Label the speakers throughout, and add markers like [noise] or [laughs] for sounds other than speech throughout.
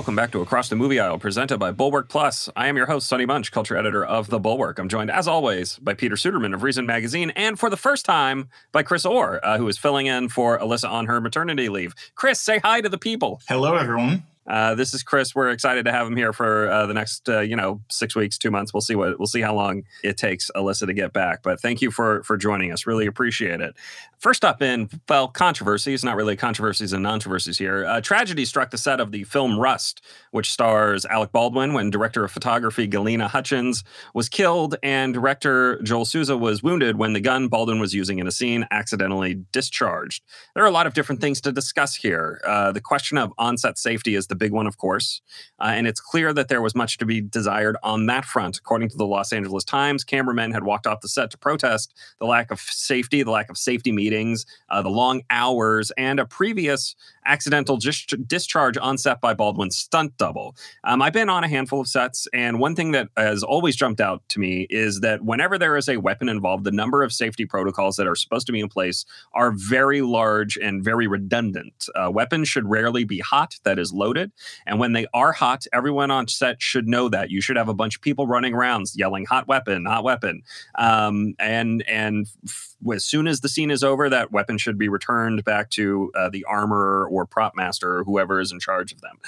Speaker 1: welcome back to Across the Movie Aisle, presented by Bulwark Plus. I am your host, Sonny Bunch, culture editor of The Bulwark. I'm joined, as always, by Peter Suderman of Reason Magazine, and for the first time, by Chris Orr, uh, who is filling in for Alyssa on her maternity leave. Chris, say hi to the people.
Speaker 2: Hello, everyone.
Speaker 1: Uh, this is Chris. We're excited to have him here for uh, the next, uh, you know, six weeks, two months. We'll see what we'll see how long it takes Alyssa to get back. But thank you for for joining us. Really appreciate it. First up in well, controversies, not really controversies and controversies here. Uh, tragedy struck the set of the film Rust, which stars Alec Baldwin when director of photography Halyna Hutchins was killed and director Joel Souza was wounded when the gun Baldwin was using in a scene accidentally discharged. There are a lot of different things to discuss here. Uh, the question of onset safety is the big one, of course. Uh, and it's clear that there was much to be desired on that front. According to the Los Angeles Times, cameramen had walked off the set to protest the lack of safety, the lack of safety meetings, uh, the long hours, and a previous accidental dis- discharge on set by Baldwin's stunt double. Um, I've been on a handful of sets, and one thing that has always jumped out to me is that whenever there is a weapon involved, the number of safety protocols that are supposed to be in place are very large and very redundant. Uh, weapons should rarely be hot, that is loaded. And when they are hot, everyone on set should know that. You should have a bunch of people running around yelling "hot weapon, hot weapon," um, and and f- as soon as the scene is over, that weapon should be returned back to uh, the armorer or prop master or whoever is in charge of them.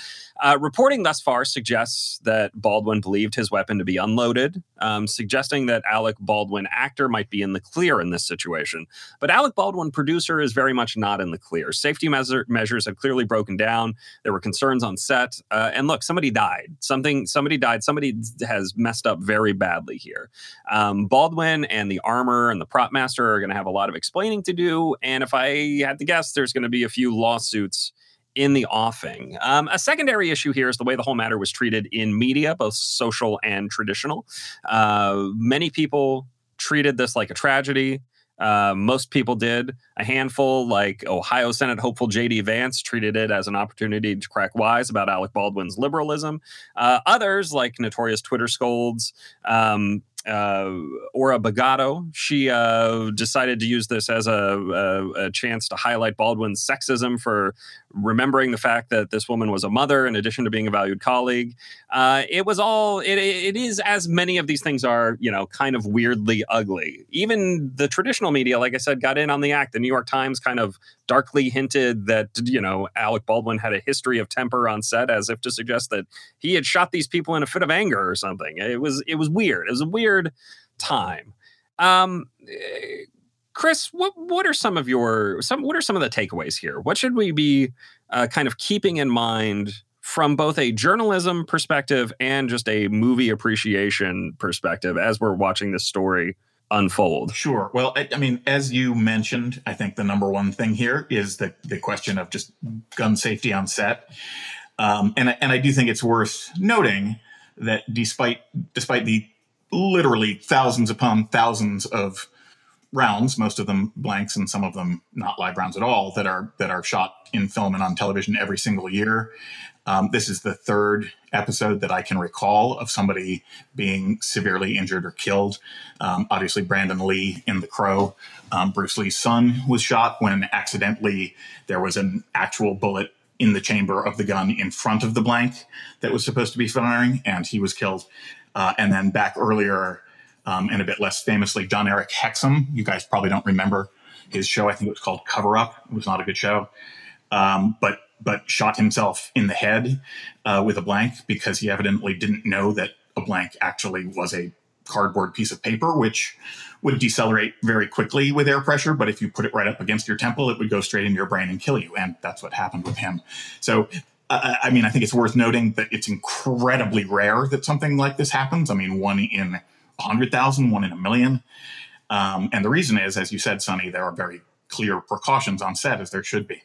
Speaker 1: Uh, reporting thus far suggests that Baldwin believed his weapon to be unloaded, um, suggesting that Alec Baldwin, actor, might be in the clear in this situation. But Alec Baldwin, producer, is very much not in the clear. Safety measure- measures have clearly broken down. There were concerns on set, uh, and look, somebody died. Something, somebody died. Somebody has messed up very badly here. Um, Baldwin and the armor and the prop master are going to have a lot of explaining to do. And if I had to guess, there's going to be a few lawsuits in the offing. Um, a secondary issue here is the way the whole matter was treated in media, both social and traditional. Uh, many people treated this like a tragedy. Uh, most people did. A handful, like Ohio Senate hopeful J.D. Vance, treated it as an opportunity to crack wise about Alec Baldwin's liberalism. Uh, others, like notorious Twitter scolds, um, uh, Ora Bagato. She uh, decided to use this as a, a, a, chance to highlight Baldwin's sexism for remembering the fact that this woman was a mother in addition to being a valued colleague. Uh, it was all, it, it is as many of these things are, you know, kind of weirdly ugly. Even the traditional media, like I said, got in on the act. The New York Times kind of darkly hinted that, you know, Alec Baldwin had a history of temper on set as if to suggest that he had shot these people in a fit of anger or something. It was, it was weird. It was a weird time. Um, Chris, what what are some of your some what are some of the takeaways here? What should we be uh, kind of keeping in mind from both a journalism perspective and just a movie appreciation perspective as we're watching this story unfold?
Speaker 2: Sure. Well, I, I mean, as you mentioned, I think the number one thing here is the the question of just gun safety on set, um, and and I do think it's worth noting that despite despite the literally thousands upon thousands of rounds, most of them blanks and some of them not live rounds at all, that are that are shot in film and on television every single year. Um, this is the third episode that I can recall of somebody being severely injured or killed. Um, obviously, Brandon Lee in The Crow, um, Bruce Lee's son was shot when accidentally there was an actual bullet in the chamber of the gun in front of the blank that was supposed to be firing, and he was killed. Uh, and then back earlier, um, and a bit less famously, Jon-Erik Hexum. You guys probably don't remember his show. I think it was called Cover Up. It was not a good show, um, but but shot himself in the head uh, with a blank because he evidently didn't know that a blank actually was a cardboard piece of paper, which would decelerate very quickly with air pressure. But if you put it right up against your temple, it would go straight into your brain and kill you. And that's what happened with him. So uh, I mean, I think it's worth noting that it's incredibly rare that something like this happens. I mean, one in a hundred thousand, one in a million. Um, and the reason is, as you said, Sonny, there are very clear precautions on set, as there should be.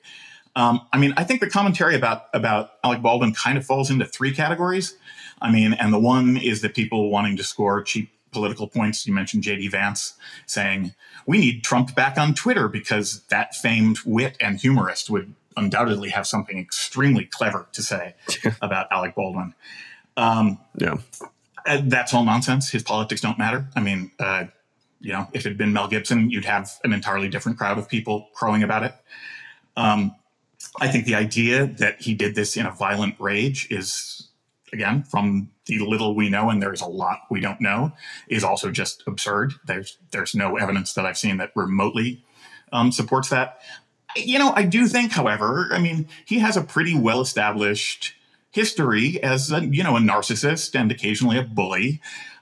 Speaker 2: Um, I mean, I think the commentary about about Alec Baldwin kind of falls into three categories. I mean, and the one is that people wanting to score cheap political points. You mentioned J.D. Vance saying we need Trump back on Twitter because that famed wit and humorist would undoubtedly have something extremely clever to say [laughs] about Alec Baldwin. Um,
Speaker 1: yeah,
Speaker 2: that's all nonsense. His politics don't matter. I mean, uh, you know, if it had been Mel Gibson, you'd have an entirely different crowd of people crowing about it. Um, I think the idea that he did this in a violent rage is, again, from the little we know, and there's a lot we don't know, is also just absurd. There's there's no evidence that I've seen that remotely um, supports that. You know, I do think, however, I mean, he has a pretty well established history as a, you know a narcissist and occasionally a bully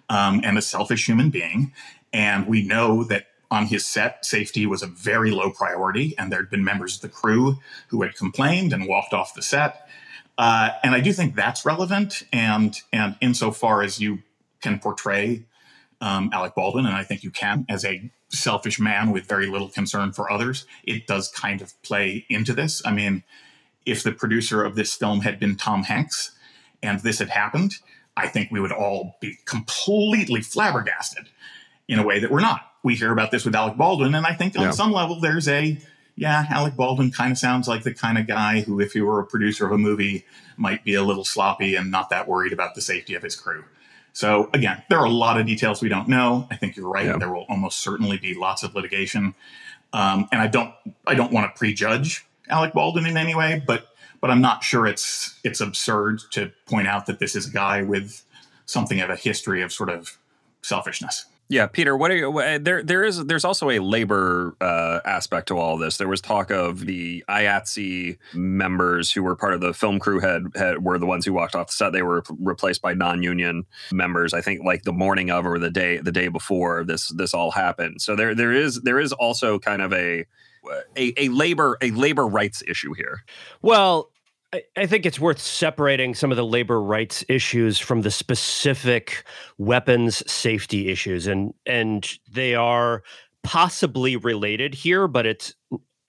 Speaker 2: um, and a selfish human being, and we know that on his set, safety was a very low priority, and there had been members of the crew who had complained and walked off the set. Uh, and I do think that's relevant, and and insofar as you can portray um, Alec Baldwin, and I think you can as a selfish man with very little concern for others, it does kind of play into this. I mean, if the producer of this film had been Tom Hanks, and this had happened, I think we would all be completely flabbergasted in a way that we're not we hear about this with Alec Baldwin, and I think on yeah. some level there's a yeah, Alec Baldwin kind of sounds like the kind of guy who, if he were a producer of a movie, might be a little sloppy and not that worried about the safety of his crew. So again, there are a lot of details we don't know. I think you're right. Yeah. There will almost certainly be lots of litigation, um, and I don't I don't want to prejudge Alec Baldwin in any way, but but I'm not sure it's it's absurd to point out that this is a guy with something of a history of sort of selfishness.
Speaker 1: Yeah, Peter. What are you? There, there is. There's also a labor uh, aspect to all this. There was talk of the IATSE members who were part of the film crew had, had were the ones who walked off the set. They were replaced by non-union members. I think like the morning of or the day the day before this this all happened. So there there is there is also kind of a a, a labor a labor rights issue here.
Speaker 3: Well, I think it's worth separating some of the labor rights issues from the specific weapons safety issues, and and they are possibly related here, but it's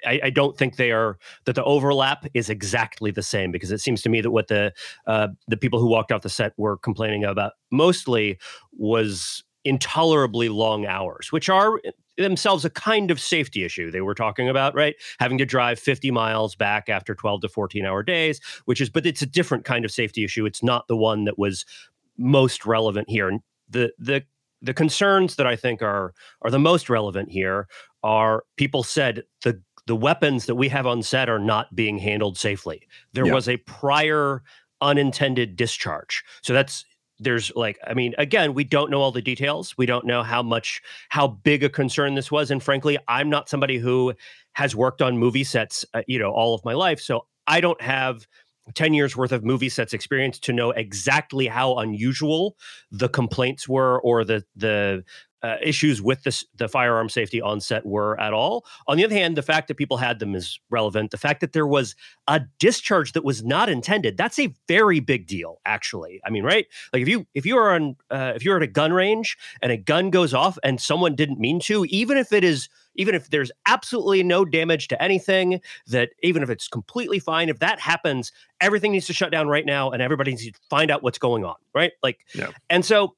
Speaker 3: I, I, don't think they are that the overlap is exactly the same because it seems to me that what the uh, the people who walked off the set were complaining about mostly was intolerably long hours, which are themselves a kind of safety issue they were talking about, right? Having to drive 50 miles back after 12 to 14 hour days, which is, but it's a different kind of safety issue. It's not the one that was most relevant here. And the, the, the concerns that I think are are the most relevant here are people said the the weapons that we have on set are not being handled safely. There was a prior unintended discharge. So that's there's like i mean again we don't know all the details. We don't know how much how big a concern this was and frankly i'm not somebody who has worked on movie sets uh, you know all of my life so i don't have 10 years worth of movie sets experience to know exactly how unusual the complaints were or the the uh, issues with this, the firearm safety on set were at all. On the other hand, the fact that people had them is relevant. The fact that there was a discharge that was not intended, that's a very big deal, actually. I mean, right? Like if you if you are on uh, if you're at a gun range and a gun goes off and someone didn't mean to, even if it is even if there's absolutely no damage to anything, that even if it's completely fine, if that happens, everything needs to shut down right now and everybody needs to find out what's going on, right? Like, yeah. and so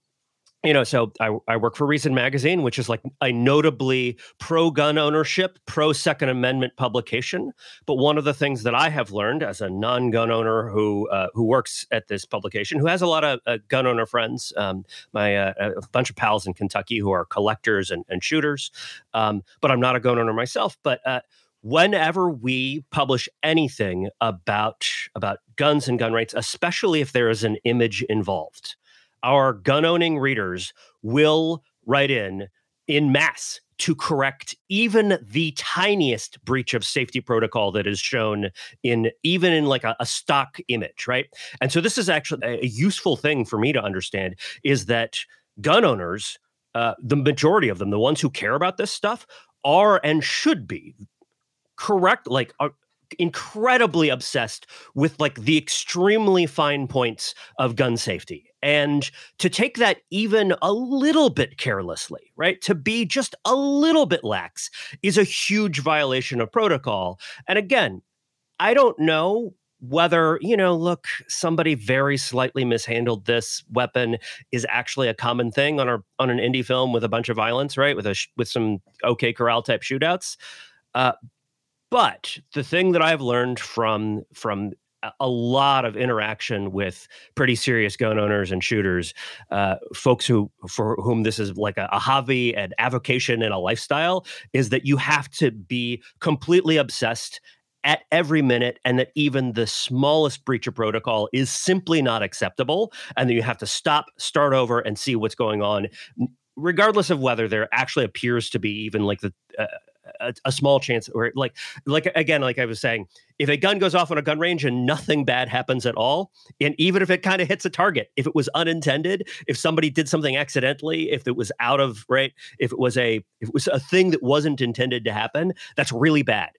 Speaker 3: you know, so I, I work for Reason Magazine, which is like a notably pro gun ownership, pro Second Amendment publication. But one of the things that I have learned as a non gun owner who uh, who works at this publication, who has a lot of uh, gun owner friends, um, my uh, a bunch of pals in Kentucky who are collectors and, and shooters, um, but I'm not a gun owner myself. But uh, whenever we publish anything about about guns and gun rights, especially if there is an image involved our gun owning readers will write in in mass to correct even the tiniest breach of safety protocol that is shown in even in like a, a, stock image right? And so this is actually a, useful thing for me to understand is that gun owners uh, the majority of them the ones who care about this stuff are and should be correct like are, incredibly obsessed with like the extremely fine points of gun safety and to take that even a little bit carelessly, right? To be just a little bit lax is a huge violation of protocol. And again, I don't know whether you know look somebody very slightly mishandled this weapon is actually a common thing on our on an indie film with a bunch of violence right with a with some OK Corral type shootouts uh, but the thing that I've learned from from a lot of interaction with pretty serious gun owners and shooters, uh, folks who for whom this is like a, a hobby and avocation and a lifestyle, is that you have to be completely obsessed at every minute and that even the smallest breach of protocol is simply not acceptable and then you have to stop start over and see what's going on regardless of whether there actually appears to be even like the uh, a, a, small chance or like like again like i was saying if a gun goes off on a gun range and nothing bad happens at all and even if it kind of hits a target if it was unintended if somebody did something accidentally if it was out of right if it was a if it was a thing that wasn't intended to happen that's really bad.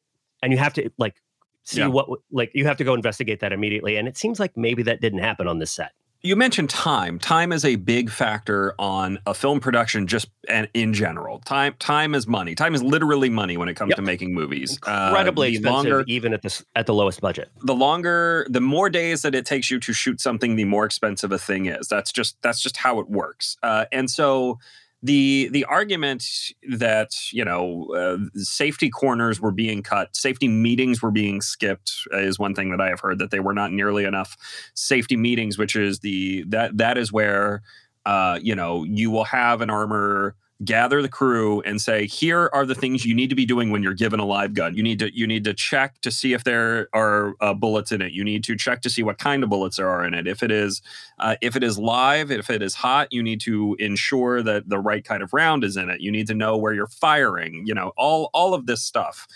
Speaker 3: And you have to like see yeah. what like you have to go investigate that immediately. And it seems like maybe that didn't happen on this set
Speaker 1: you mentioned time. Time is a big factor on a film production, just and in general. Time, time is money. Time is literally money when it comes yep. to making movies.
Speaker 3: Incredibly uh, expensive, longer, even at this at the lowest budget.
Speaker 1: The longer, the more days that it takes you to shoot something, the more expensive a thing is. That's just that's just how it works. Uh, and so the the argument that you know uh, safety corners were being cut, safety meetings were being skipped is one thing that I have heard that they were not nearly enough safety meetings, which is the that that is where uh, you know you will have an armor gather the crew and say here are the things you need to be doing when you're given a live gun. You need to you need to check to see if there are uh, bullets in it. You need to check to see what kind of bullets there are in it. If it is uh, if it is live if it is hot you need to ensure that the right kind of round is in it. You need to know where you're firing you know all all of this stuff.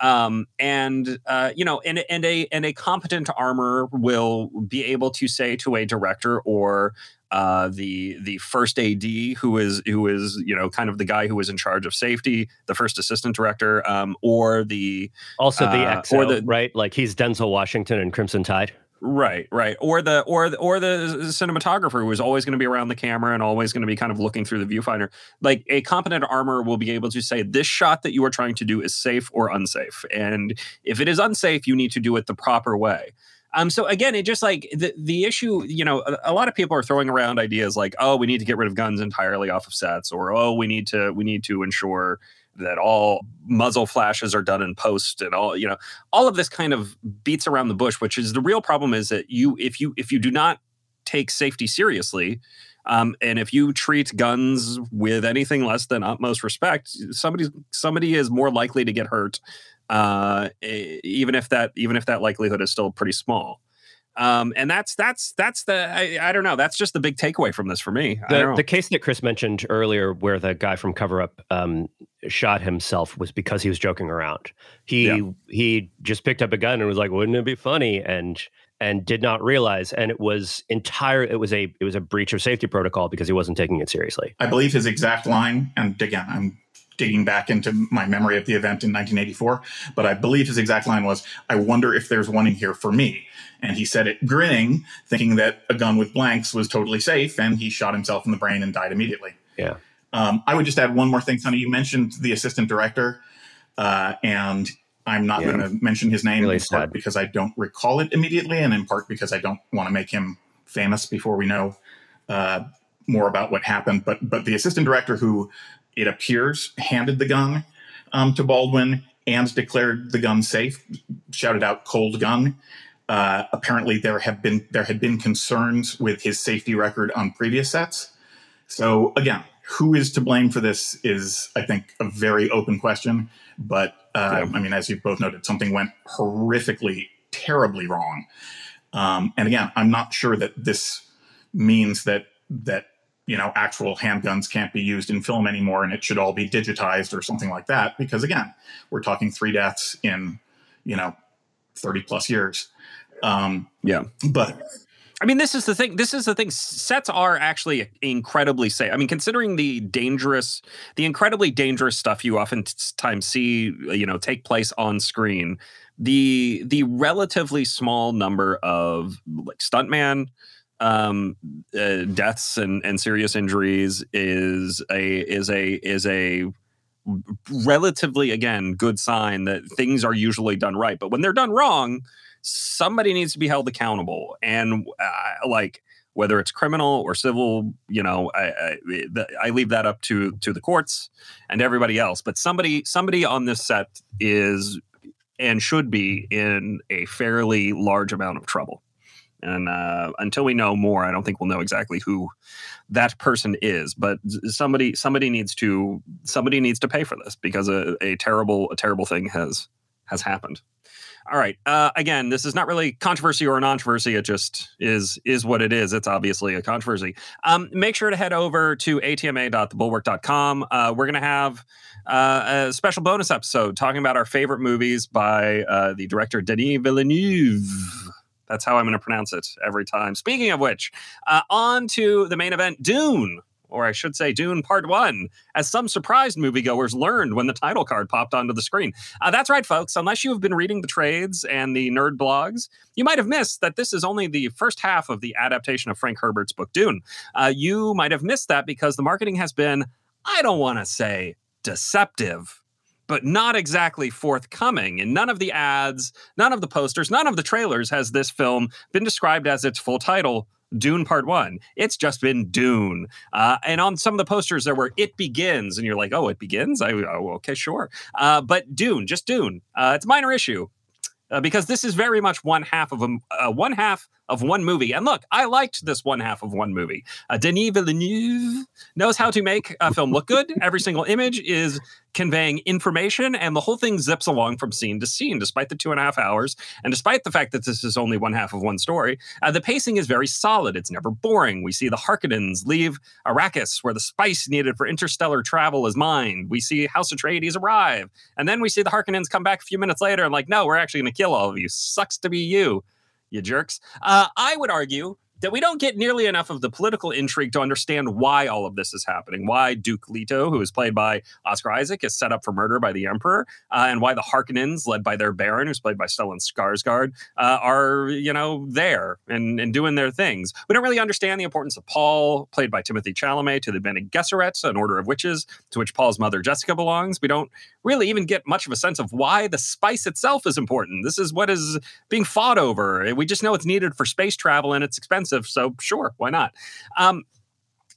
Speaker 1: Um, and uh, you know, and and a and a competent armor will be able to say to a director or uh, the the first AD who is who is you know kind of the guy who was in charge of safety, the first assistant director, um, or the
Speaker 3: also the uh, XO, or the right like he's Denzel Washington in Crimson Tide.
Speaker 1: Right, right, or the or the, or the cinematographer who is always going to be around the camera and always going to be kind of looking through the viewfinder. Like a competent armor will be able to say this shot that you are trying to do is safe or unsafe, and if it is unsafe, you need to do it the proper way. Um, so again, it just like the the issue, you know, a, a, lot of people are throwing around ideas like, oh, we need to get rid of guns entirely off of sets, or oh, we need to we need to ensure that all muzzle flashes are done in post and all you know all of this kind of beats around the bush which is the real problem is that you if you if you do not take safety seriously um, and if you treat guns with anything less than utmost respect somebody somebody is more likely to get hurt uh, even if that even if that likelihood is still pretty small. Um, and that's that's that's the I, I, don't know that's just the big takeaway from this for me.
Speaker 3: The, the case that Chris mentioned earlier, where the guy from Cover Up um, shot himself, was because he was joking around. He yeah. he just picked up a gun and was like, "Wouldn't it be funny?" and and did not realize, and it was entire. It was a it was a breach of safety protocol because he wasn't taking it seriously.
Speaker 2: I believe his exact line, and again, I'm digging back into my memory of the event in 1984, but I believe his exact line was, I wonder if there's one in here for me. And he said it grinning, thinking that a gun with blanks was totally safe, and he shot himself in the brain and died immediately.
Speaker 3: Yeah.
Speaker 2: Um, I would just add one more thing, Sonny. You mentioned the assistant director, uh, and I'm not yeah. going to mention his name really in part sad. because I don't recall it immediately, and in part because I don't want to make him famous before we know uh, more about what happened. But but the assistant director who it appears, handed the gun um, to Baldwin and declared the gun safe, shouted out "cold gun." Uh, apparently, there have been there had been concerns with his safety record on previous sets. So again, who is to blame for this is, I think, a very open question. But uh, yeah. I mean, as you both noted, something went horrifically, terribly wrong. Um, and again, I'm not sure that this means that that you know, actual handguns can't be used in film anymore and it should all be digitized or something like that. Because again, we're talking three deaths in, you know, 30 plus years. Um,
Speaker 1: yeah.
Speaker 2: But
Speaker 1: I mean, this is the thing. This is the thing. Sets are actually incredibly safe. I mean, considering the dangerous, the incredibly dangerous stuff you oftentimes see, you know, take place on screen, the the relatively small number of like stuntman, um, uh, deaths and, and serious injuries is a is a is a relatively again good sign that things are usually done right. But when they're done wrong, somebody needs to be held accountable. And uh, like whether it's criminal or civil, you know, I, I, I leave that up to to the courts and everybody else. But somebody somebody on this set is and should be in a fairly large amount of trouble. And uh, until we know more, I don't think we'll know exactly who that person is. But somebody somebody needs to somebody needs to pay for this because a, a terrible a terrible thing has has happened. All right. Uh, again, this is not really controversy or a controversy. It just is is what it is. It's obviously a controversy. Um, make sure to head over to atma.thebulwark.com. Uh, we're going to have uh, a special bonus episode talking about our favorite movies by uh, the director Denis Villeneuve. That's how I'm going to pronounce it every time. Speaking of which, uh, on to the main event, Dune or I should say Dune Part 1, as some surprised moviegoers learned when the title card popped onto the screen. Uh, that's right, folks. Unless you have been reading the trades and the nerd blogs, you might have missed that this is only the first half of the adaptation of Frank Herbert's book Dune. Uh, you might have missed that because the marketing has been, I don't want to say deceptive, but not exactly forthcoming. In none of the ads, none of the posters, none of the trailers has this film been described as its full title, Dune Part One. It's just been Dune. Uh, and on some of the posters, there were "It Begins," and you're like, "Oh, it begins." I oh, okay, sure. Uh, but Dune, just Dune. Uh, it's a minor issue uh, because this is very much one half of a uh, one half of one movie. And look, I liked this one half of one movie. Uh, Denis Villeneuve knows how to make a film look good. [laughs] Every single image is conveying information, and the whole thing zips along from scene to scene, despite the two and a half hours. And despite the fact that this is only one half of one story, uh, the pacing is very solid. It's never boring. We see the Harkonnens leave Arrakis, where the spice needed for interstellar travel is mined. We see House Atreides arrive. And then we see the Harkonnens come back a few minutes later and, like, no, we're actually going to kill all of you. Sucks to be you, you jerks. Uh, I would argue that we don't get nearly enough of the political intrigue to understand why all of this is happening. Why Duke Leto, who is played by Oscar Isaac, is set up for murder by the Emperor, uh, and why the Harkonnens, led by their Baron, who's played by Stellan Skarsgård, uh, are you know there and, and doing their things. We don't really understand the importance of Paul, played by Timothée Chalamet, to the Bene Gesserit, an order of witches, to which Paul's mother Jessica belongs. We don't really even get much of a sense of why the spice itself is important. This is what is being fought over. We just know it's needed for space travel and it's expensive. So, sure, why not? Um,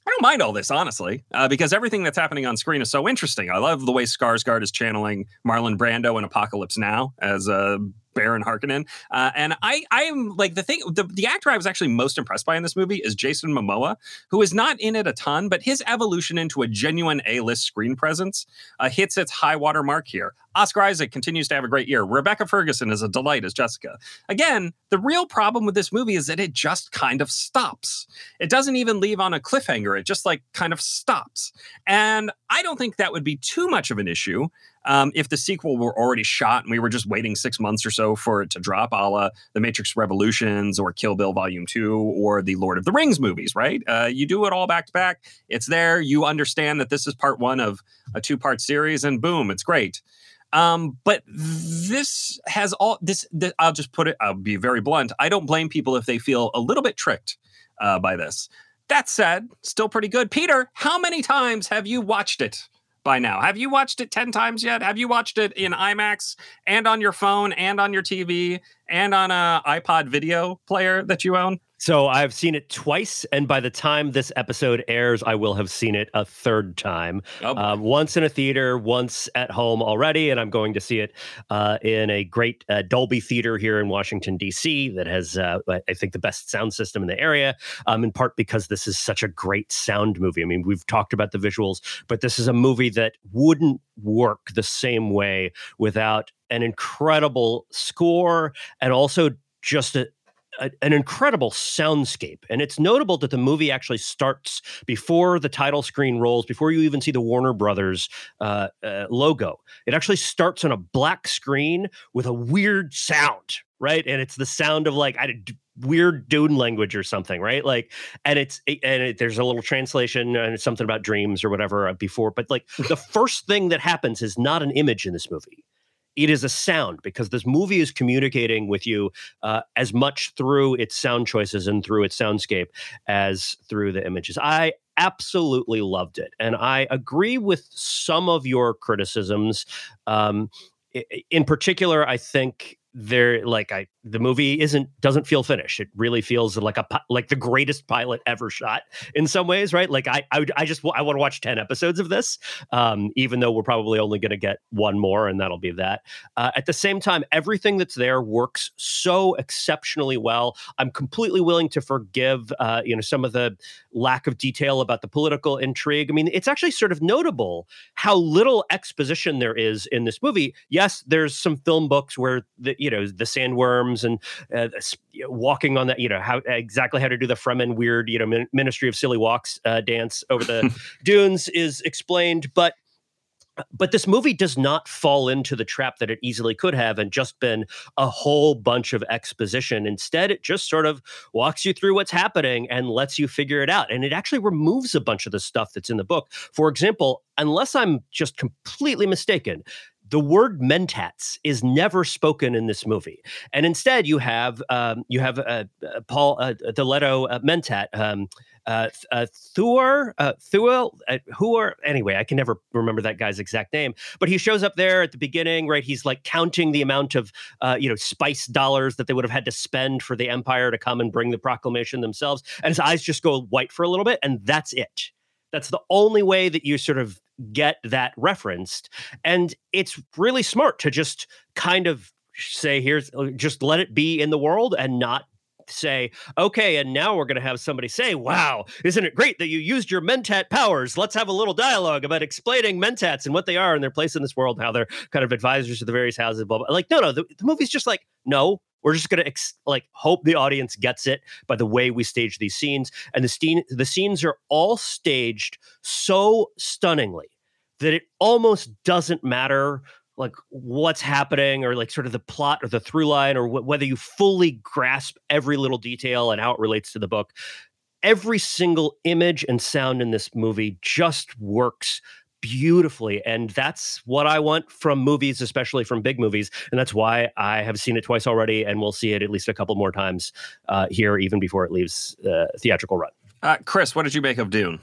Speaker 1: I don't mind all this, honestly, uh, because everything that's happening on screen is so interesting. I love the way Skarsgård is channeling Marlon Brando in Apocalypse Now as a Baron Harkonnen. Uh, and I, I am like the thing, the, the actor I was actually most impressed by in this movie is Jason Momoa, who is not in it a ton, but his evolution into a genuine A-list screen presence uh, hits its high water mark here. Oscar Isaac continues to have a great year. Rebecca Ferguson is a delight as Jessica. Again, the real problem with this movie is that it just kind of stops. It doesn't even leave on a cliffhanger. It just like kind of stops. And I don't think that would be too much of an issue um, if the sequel were already shot and we were just waiting six months or so for it to drop, a la The Matrix Revolutions or Kill Bill Volume 2 or the Lord of the Rings movies, right? Uh, you do it all back to back. It's there. You understand that this is part one of a two part series, and boom, it's great. Um, but this has all this, this, I'll just put it, I'll be very blunt. I don't blame people if they feel a little bit tricked uh, by this. That said, still pretty good. Peter, how many times have you watched it? By now. Have you watched it 10 times yet? Have you watched it in IMAX and on your phone and on your TV and on a iPod video player that you own?
Speaker 3: So I've seen it twice, and by the time this episode airs, I will have seen it a third time. Oh, um, once in a theater, once at home already, and I'm going to see it uh, in a great uh, Dolby theater here in Washington D.C. that has, uh, I think, the best sound system in the area. Um, in part because this is such a great sound movie. I mean, we've talked about the visuals, but this is a movie that wouldn't work the same way without an incredible score and also just a, a, an incredible soundscape. And it's notable that the movie actually starts before the title screen rolls, before you even see the Warner Brothers uh, uh, logo. It actually starts on a black screen with a weird sound, right? And it's the sound of like, I weird Dune language or something, right? Like, and it's and it, there's a little translation and it's something about dreams or whatever uh, before, but like [laughs] the first thing that happens is not an image in this movie it is a sound because this movie is communicating with you uh, as much through its sound choices and through its soundscape as through the images. I absolutely loved it. And I agree with some of your criticisms. Um, in particular, I think there like i the movie isn't doesn't feel finished. It really feels like a like the greatest pilot ever shot in some ways right? Like i i, I just i want to watch 10 episodes of this um even though we're probably only going to get one more and that'll be that. Uh, at the same time everything that's there works so exceptionally well. I'm completely willing to forgive uh you know some of the lack of detail about the political intrigue. I mean it's actually sort of notable how little exposition there is in this movie. Yes there's some film books where the you know the sandworms and uh, walking on that you know how exactly how to do the Fremen weird you know Ministry of Silly Walks uh, dance over the [laughs] dunes is explained, but but this movie does not fall into the trap that it easily could have and just been a whole bunch of exposition. Instead, it just sort of walks you through what's happening and lets you figure it out. And it actually removes a bunch of the stuff that's in the book. For example, unless I'm just completely mistaken, the word mentats is never spoken in this movie, and instead you have um, you have uh, uh, Paul uh, uh, mentat. Um, uh, uh, Thuor, uh, Thuel, uh, Anyway, I can never remember that guy's exact name, but he shows up there at the beginning, right? He's like counting the amount of, uh, you know, spice dollars that they would have had to spend for the Empire to come and bring the proclamation themselves, and his eyes just go white for a little bit, and that's it. That's the only way that you sort of get that referenced. And it's really smart to just kind of say, here's uh, just let it be in the world and not say, okay, and now we're going to have somebody say, wow, isn't it great that you used your mentat powers? Let's have a little dialogue about explaining mentats and what they are and their place in this world, how they're kind of advisors to the various houses, blah, blah. Like, no, no, the, the movie's just like, no, we're just going to ex- like hope the audience gets it by the way we stage these scenes, and the scene the scenes are all staged so stunningly that it almost doesn't matter like what's happening or like sort of the plot or the through line or wh- whether you fully grasp every little detail and how it relates to the book every single image and sound in this movie just works beautifully. And that's what I want from movies, especially from big movies. And that's why I have seen it twice already and we'll see it at least a couple more times uh, here, even before it leaves uh, theatrical run.
Speaker 1: Uh, Chris, what did you make of Dune?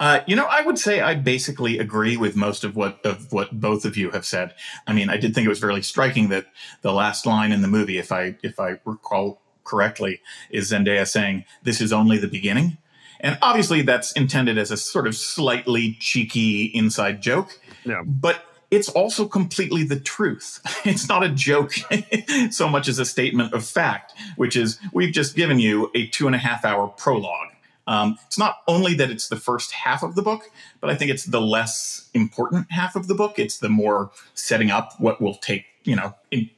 Speaker 2: Uh, you know, I would say I basically agree with most of what of what both of you have said. I mean, I did think it was really striking that the last line in the movie, if I if I recall correctly, is Zendaya saying, "This is only the beginning." And obviously, that's intended as a sort of slightly cheeky inside joke. Yeah. But it's also completely the truth. [laughs] It's not a joke [laughs] so much as a statement of fact, which is we've just given you a two and a half hour prologue. Um, it's not only that it's the first half of the book, but I think it's the less important half of the book. It's the more setting up what will take you know,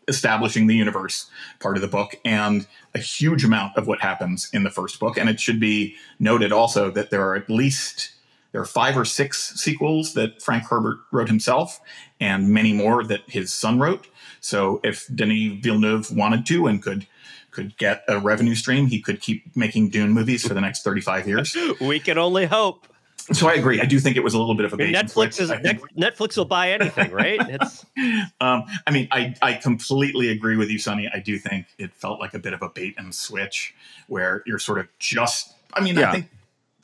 Speaker 2: establishing the universe part of the book, and a huge amount of what happens in the first book. And it should be noted also that there are at least there are five or six sequels that Frank Herbert wrote himself, and many more that his son wrote. So if Denis Villeneuve wanted to and could could get a revenue stream, he could keep making Dune movies for the next 35 years. [laughs]
Speaker 3: we can only hope
Speaker 2: so I agree. I do think it was a little bit of a
Speaker 3: I mean, Netflix is Netflix will buy anything, right? [laughs] It's.
Speaker 2: um, I mean, I I completely agree with you, Sonny. I do think it felt like a bit of a bait and switch, where you're sort of just. I mean, yeah. I think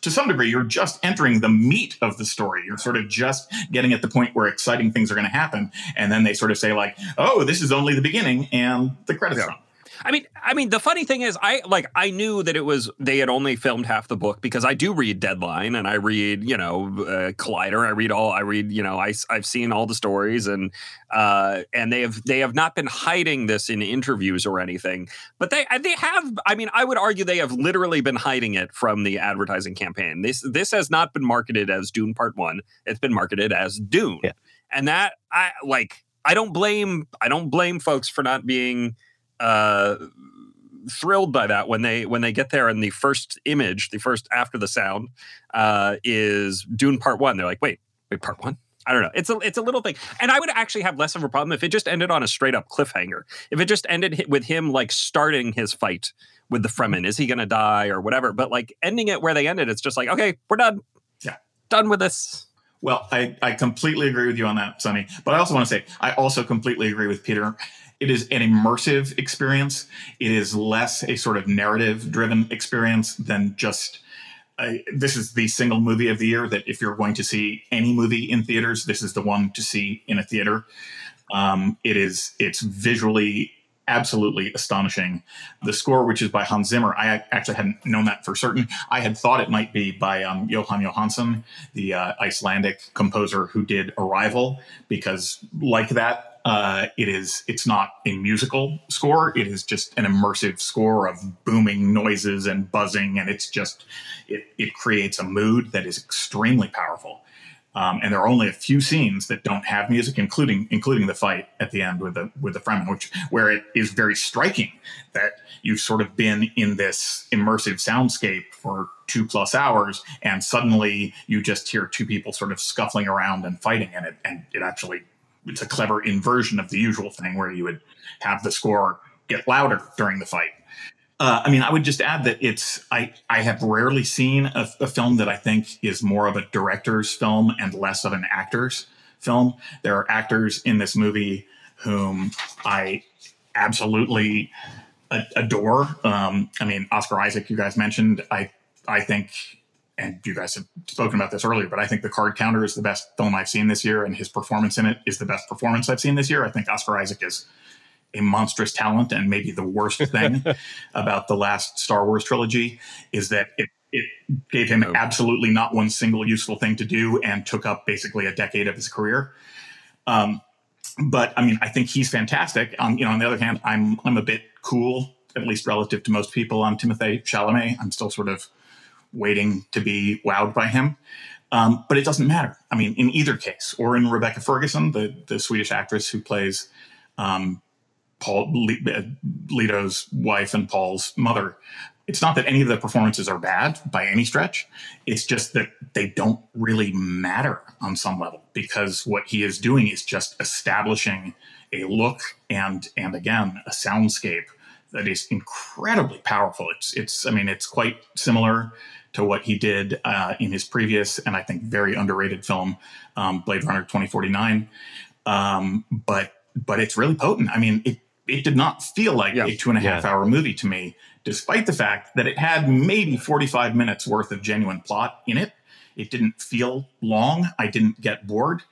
Speaker 2: to some degree you're just entering the meat of the story. You're sort of just getting at the point where exciting things are going to happen, and then they sort of say like, "Oh, this is only the beginning," and the credits yeah.
Speaker 1: I mean, I mean, the funny thing is, I like I knew that it was they had only filmed half the book because I do read Deadline and I read you know uh, Collider. I read all. I read you know I I've seen all the stories and uh, and they have they have not been hiding this in interviews or anything, but they they have. I mean, I would argue they have literally been hiding it from the advertising campaign. This this has not been marketed as Dune Part One. It's been marketed as Dune, yeah. and that I like. I don't blame I don't blame folks for not being uh, thrilled by that when they when they get there and the first image, the first after the sound, uh, is Dune Part One. They're like, wait, wait, Part One. I don't know. It's a it's a little thing, and I would actually have less of a problem if it just ended on a straight up cliffhanger. If it just ended with him like starting his fight with the Fremen, is he going to die or whatever? But like ending it where they ended, it's just like okay, we're done.
Speaker 2: Yeah,
Speaker 1: done with this.
Speaker 2: Well, I, I completely agree with you on that, Sonny. But I also want to say I also completely agree with Peter it is an immersive experience. It is less a sort of narrative driven experience than just. This is the single movie of the year that if you're going to see any movie in theaters, this is the one to see in a theater. Um, it is it's visually absolutely astonishing. The score, which is by Hans Zimmer, I actually hadn't known that for certain. I had thought it might be by um, Jóhann Jóhannsson, the uh, Icelandic composer who did Arrival, because like that, uh, it is it's not a musical score. It is just an immersive score of booming noises and buzzing, and it's just it, it creates a mood that is extremely powerful. Um, and there are only a few scenes that don't have music, including including the fight at the end with the with the Fremen, which where it is very striking that you've sort of been in this immersive soundscape for two plus hours, and suddenly you just hear two people sort of scuffling around and fighting, and it and it actually it's a clever inversion of the usual thing where you would have the score get louder during the fight. Uh, I mean, I would just add that it's I I have rarely seen a, a, film that I think is more of a director's film and less of an actor's film. There are actors in this movie whom I absolutely adore. Um, I mean, Oscar Isaac, you guys mentioned. I I think, and you guys have spoken about this earlier, but I think The Card Counter is the best film I've seen this year, and his performance in it is the best performance I've seen this year. I think Oscar Isaac is a monstrous talent and maybe the worst [laughs] thing about the last Star Wars trilogy is that it, it gave him oh. absolutely not one single useful thing to do and took up basically a decade of his career. Um, but I mean, I think he's fantastic. Um, you know, on the other hand, I'm I'm a bit cool, at least relative to most people, on Timothée Chalamet. I'm still sort of waiting to be wowed by him. Um, but it doesn't matter. I mean, in either case, or in Rebecca Ferguson, the the Swedish actress who plays um, Paul Leto's wife and Paul's mother. It's not that any of the performances are bad by any stretch. It's just that they don't really matter on some level because what he is doing is just establishing a look and and again a soundscape that is incredibly powerful. It's it's I mean it's quite similar to what he did uh, in his previous and I think very underrated film, um, Blade Runner 2049. Um, but but it's really potent. I mean, it it did not feel like yeah. a two and a half yeah. hour movie to me, despite the fact that it had maybe 45 minutes worth of genuine plot in it. It didn't feel long. I didn't get bored.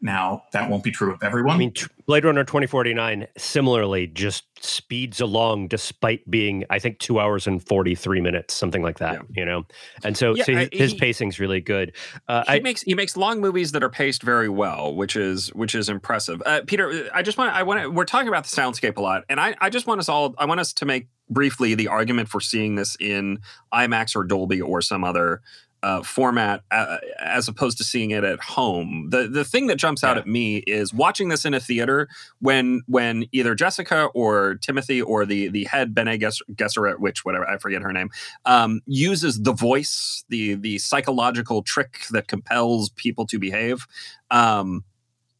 Speaker 2: Now, that won't be true of everyone.
Speaker 3: I mean, Blade Runner 2049 similarly just speeds along despite being, I think, two hours and 43 minutes, something like that, yeah. you know? And so, yeah, so his, his he, pacing's really good.
Speaker 1: Uh, he I, makes he makes long movies that are paced very well, which is which is impressive. Uh, Peter, I just want I want to, we're talking about the soundscape a lot, and I, I just want us all, I want us to make briefly the argument for seeing this in IMAX or Dolby or some other uh, format uh, as opposed to seeing it at home. The the thing that jumps out yeah. at me is watching this in a theater when when either Jessica or Timothée or the the head Bene Gesserit, which whatever I forget her name, um, uses the voice, the the psychological trick that compels people to behave. Um,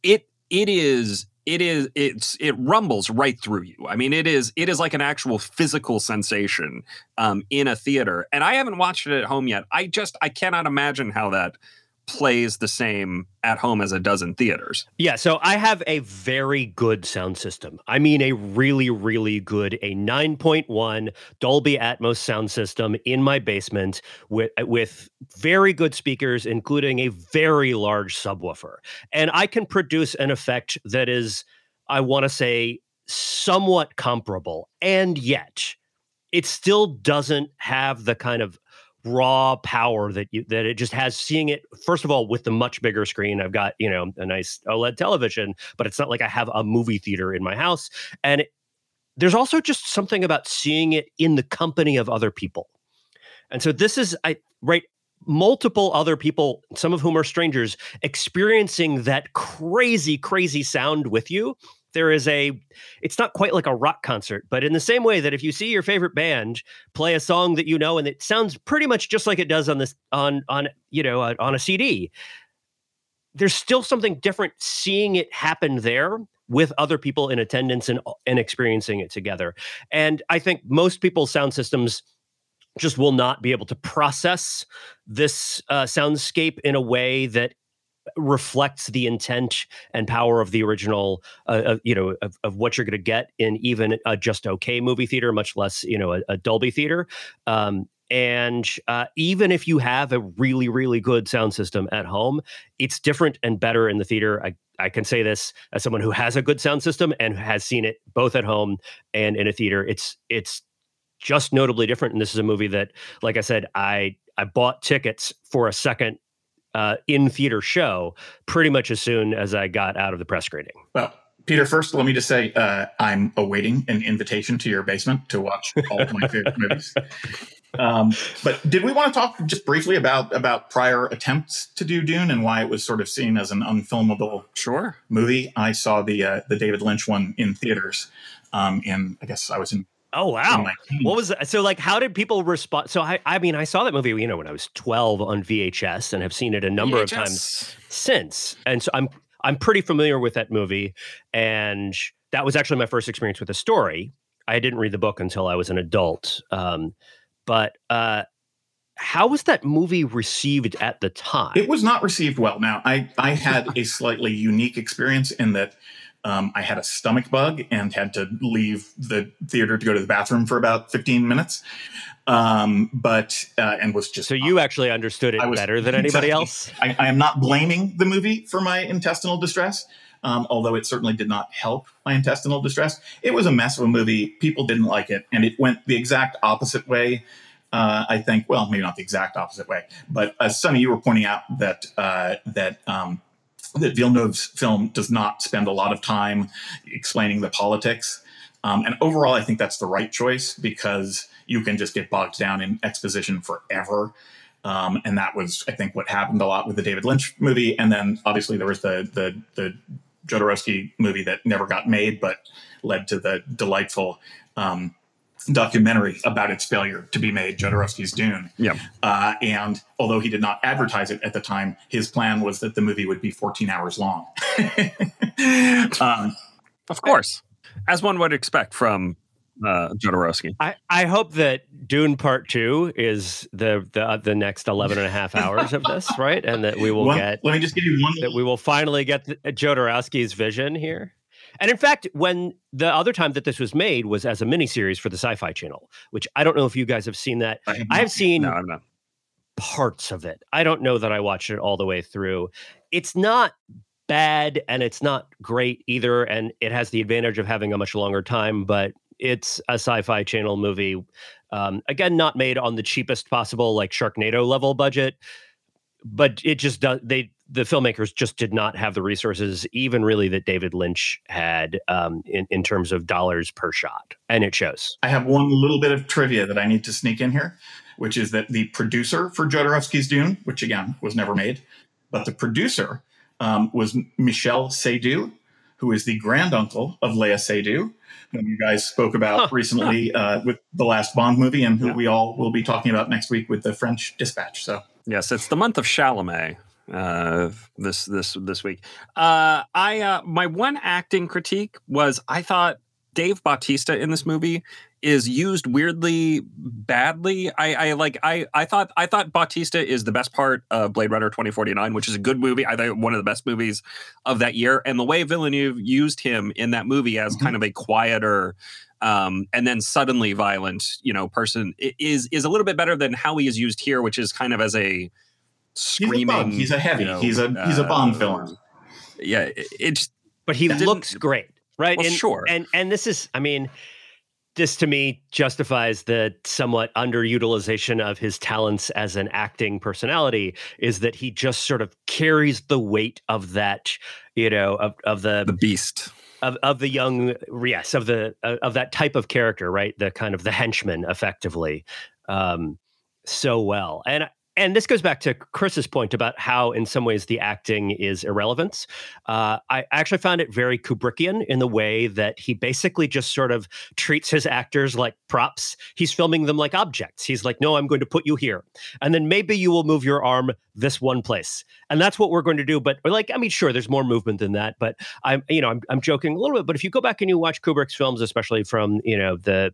Speaker 1: it it is it is it's it rumbles right through you. I mean, it is it is like an actual physical sensation um, in a theater. And I haven't watched it at home yet. I just I cannot imagine how that plays the same at home as it does in theaters.
Speaker 3: Yeah, so I have a very good sound system. I mean a really really good a 9.1 Dolby Atmos sound system in my basement with with very good speakers including a very large subwoofer. And I can produce an effect that is I want to say somewhat comparable and yet it still doesn't have the kind of raw power that you that it just has seeing it first of all with the much bigger screen i've got you know a nice oled television but it's not like i have a movie theater in my house. And it, there's also just something about seeing it in the company of other people. And so this is i right multiple other people some of whom are strangers experiencing that crazy crazy sound with you there is a it's not quite like a rock concert but in the same way that if you see your favorite band play a song that you know and it sounds pretty much just like it does on this on on you know uh, on a cd there's still something different seeing it happen there with other people in attendance and and experiencing it together. And i think most people's sound systems just will not be able to process this uh, soundscape in a way that reflects the intent and power of the original, uh, uh, you know, of, of what you're going to get in even a just okay movie theater, much less you know a, a Dolby theater. Um, and uh, even if you have a really, really good sound system at home, it's different and better in the theater. I, I can say this as someone who has a good sound system and has seen it both at home and in a theater. It's it's just notably different. And this is a movie that, like I said, I I bought tickets for a second uh, in theater show pretty much as soon as I got out of the press screening.
Speaker 2: Well, Peter, first, let me just say uh, I'm awaiting an invitation to your basement to watch all of my favorite [laughs] movies. Um, but did we want to talk just briefly about about prior attempts to do Dune and why it was sort of seen as an unfilmable
Speaker 1: sure
Speaker 2: movie? I saw the uh, the David Lynch one in theaters. Um, in I guess I was in
Speaker 3: Oh wow! What was that? so like? How did people respond? So I, I mean, I saw that movie, you know, when I was twelve on VHS, and have seen it a number VHS. of times since. And so I'm I'm pretty familiar with that movie, and that was actually my first experience with the story. I didn't read the book until I was an adult. Um, but uh, how was that movie received at the time?
Speaker 2: It was not received well. Now, I I had [laughs] a slightly unique experience in that um, I had a stomach bug and had to leave the theater to go to the bathroom for about 15 minutes. Um, but, uh, and was just.
Speaker 3: So you actually understood it was, better than anybody else?
Speaker 2: I, I, am not blaming the movie for my intestinal distress. Um, although it certainly did not help my intestinal distress, it was a mess of a movie. People didn't like it, and it went the exact opposite way. Uh, I think, well, maybe not the exact opposite way, but as uh, Sonny, you were pointing out that uh, that um, that Villeneuve's film does not spend a lot of time explaining the politics. Um, and overall, I think that's the right choice because you can just get bogged down in exposition forever. Um, and that was, I think, what happened a lot with the David Lynch movie. And then obviously there was the the the Jodorowsky movie that never got made, but led to the delightful um, documentary about its failure to be made, Jodorowsky's Dune.
Speaker 1: Yeah.
Speaker 2: Uh, and although he did not advertise it at the time, his plan was that the movie would be 14 hours long. [laughs]
Speaker 1: um, of course, as one would expect from uh, Jodorowsky.
Speaker 3: I, I hope that Dune Part Two is the the uh, the next 11 and a half hours of this, right? And that we will
Speaker 2: one,
Speaker 3: get.
Speaker 2: Let me just give you one.
Speaker 3: That we will finally get the, Jodorowsky's vision here. And in fact, when the other time that this was made was as a miniseries for the Sci-Fi Channel, which I don't know if you guys have seen that. I have, I have seen
Speaker 1: no, I'm not.
Speaker 3: parts of it. I don't know that I watched it all the way through. It's not bad and it's not great either, and it has the advantage of having a much longer time, but it's a Sci-Fi Channel movie. Um, again, not made on the cheapest possible, like Sharknado level budget, but it just does. They the filmmakers just did not have the resources, even really that David Lynch had um, in, in terms of dollars per shot. And it shows.
Speaker 2: I have one little bit of trivia that I need to sneak in here, which is that the producer for Jodorowsky's Dune, which again was never made, but the producer um, was Michel Seydoux, who is the granduncle of Léa Seydoux, whom you guys spoke about huh. recently uh, with the last Bond movie, and who yeah. we all will be talking about next week with the French Dispatch. So
Speaker 1: yes, it's the month of Chalamet uh, this this this week. Uh, I uh, my one acting critique was I thought Dave Bautista in this movie is used weirdly badly. I, I like I I thought I thought Bautista is the best part of Blade Runner 2049, which is a good movie. I think one of the best movies of that year. And the way Villeneuve used him in that movie as mm-hmm. kind of a quieter um, and then suddenly violent, you know, person is is a little bit better than how he is used here, which is kind of as a screaming.
Speaker 2: He's a, he's a heavy. You know, he's a he's a Bond uh, villain.
Speaker 1: Yeah, it, it's
Speaker 3: but he looks great, right?
Speaker 1: Well,
Speaker 3: and,
Speaker 1: sure.
Speaker 3: And and this is, I mean, this to me justifies the somewhat underutilization of his talents as an acting personality. Is that he just sort of carries the weight of that, you know, of of the
Speaker 1: the beast
Speaker 3: of of the young yes of the uh, of that type of character right the kind of the henchman effectively um so well and and this goes back to Chris's point about how, in some ways, the acting is irrelevant. Uh, I actually found it very Kubrickian in the way that he basically just sort of treats his actors like props. He's filming them like objects. He's like, "No, I'm going to put you here, and then maybe you will move your arm this one place, and that's what we're going to do." But like, I mean, sure, there's more movement than that, but I'm, you know, I'm, I'm joking a little bit. But if you go back and you watch Kubrick's films, especially from you know the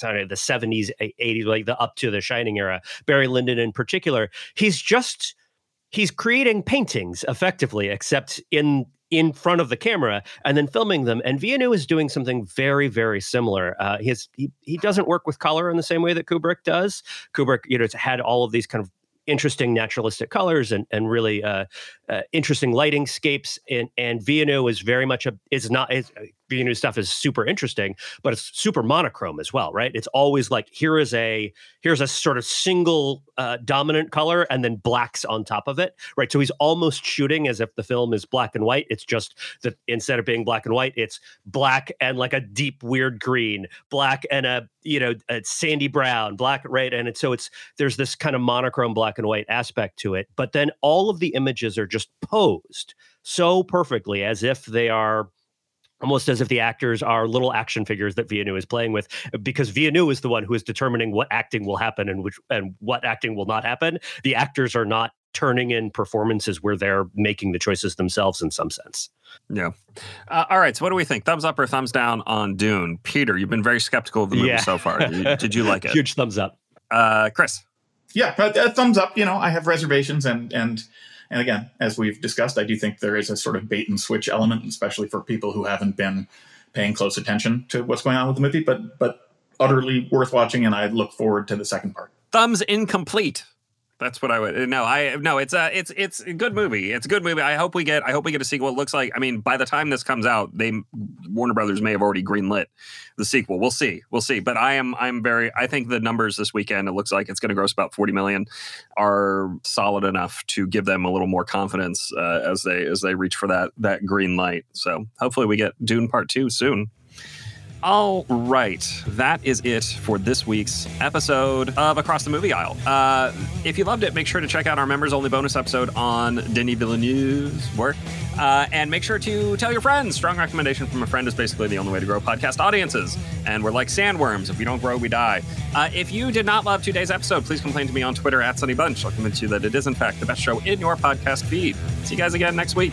Speaker 3: sorry, the 70s, 80s, like the up to the Shining era, Barry Lyndon in particular, he's just he's creating paintings effectively, except in in front of the camera and then filming them. And Villeneuve is doing something very, very similar. Uh, he, has, he he doesn't work with color in the same way that Kubrick does. Kubrick, you know, had all of these kind of interesting naturalistic colors and and really uh, uh, interesting lighting scapes. And and Villeneuve is very much a is not is, Villeneuve stuff is super interesting, but it's super monochrome as well, right? It's always like here is a here's a sort of single uh, dominant color and then blacks on top of it, right? So he's almost shooting as if the film is black and white. It's just that instead of being black and white, it's black and like a deep weird green, black and a you know a sandy brown, black right, and so it's there's this kind of monochrome black and white aspect to it, but then all of the images are just posed so perfectly as if they are almost as if the actors are little action figures that Villeneuve is playing with, because Villeneuve is the one who is determining what acting will happen and which and what acting will not happen. The actors are not turning in performances where they're making the choices themselves in some sense.
Speaker 1: Yeah. Uh, all right. So, what do we think? Thumbs up or thumbs down on Dune? Peter, you've been very skeptical of the movie yeah. so far. [laughs] Did you like it?
Speaker 3: Huge thumbs up.
Speaker 1: Uh, Chris.
Speaker 2: Yeah, uh, thumbs up. You know, I have reservations and and and again, as we've discussed, I do think there is a sort of bait and switch element, especially for people who haven't been paying close attention to what's going on with the movie. But but utterly worth watching, and I look forward to the second part.
Speaker 1: Thumbs incomplete. That's what I would. No, I no. It's a it's it's a good movie. It's a good movie. I hope we get. I hope we get a sequel. It looks like. I mean, by the time this comes out, they Warner Brothers may have already greenlit the sequel. We'll see. We'll see. But I am I'm very. I think the numbers this weekend. It looks like it's going to gross about forty million. Are solid enough to give them a little more confidence uh, as they as they reach for that that green light. So hopefully we get Dune Part Two soon. All right, that is it for this week's episode of Across the Movie Aisle. Uh, if you loved it, make sure to check out our members only bonus episode on Denis Villeneuve's work. Uh, and make sure to tell your friends. Strong recommendation from a friend is basically the only way to grow podcast audiences. And we're like sandworms. If we don't grow, we die. Uh, if you did not love today's episode, please complain to me on Twitter at Sonny Bunch. I'll convince you that it is, in fact, the best show in your podcast feed. See you guys again next week.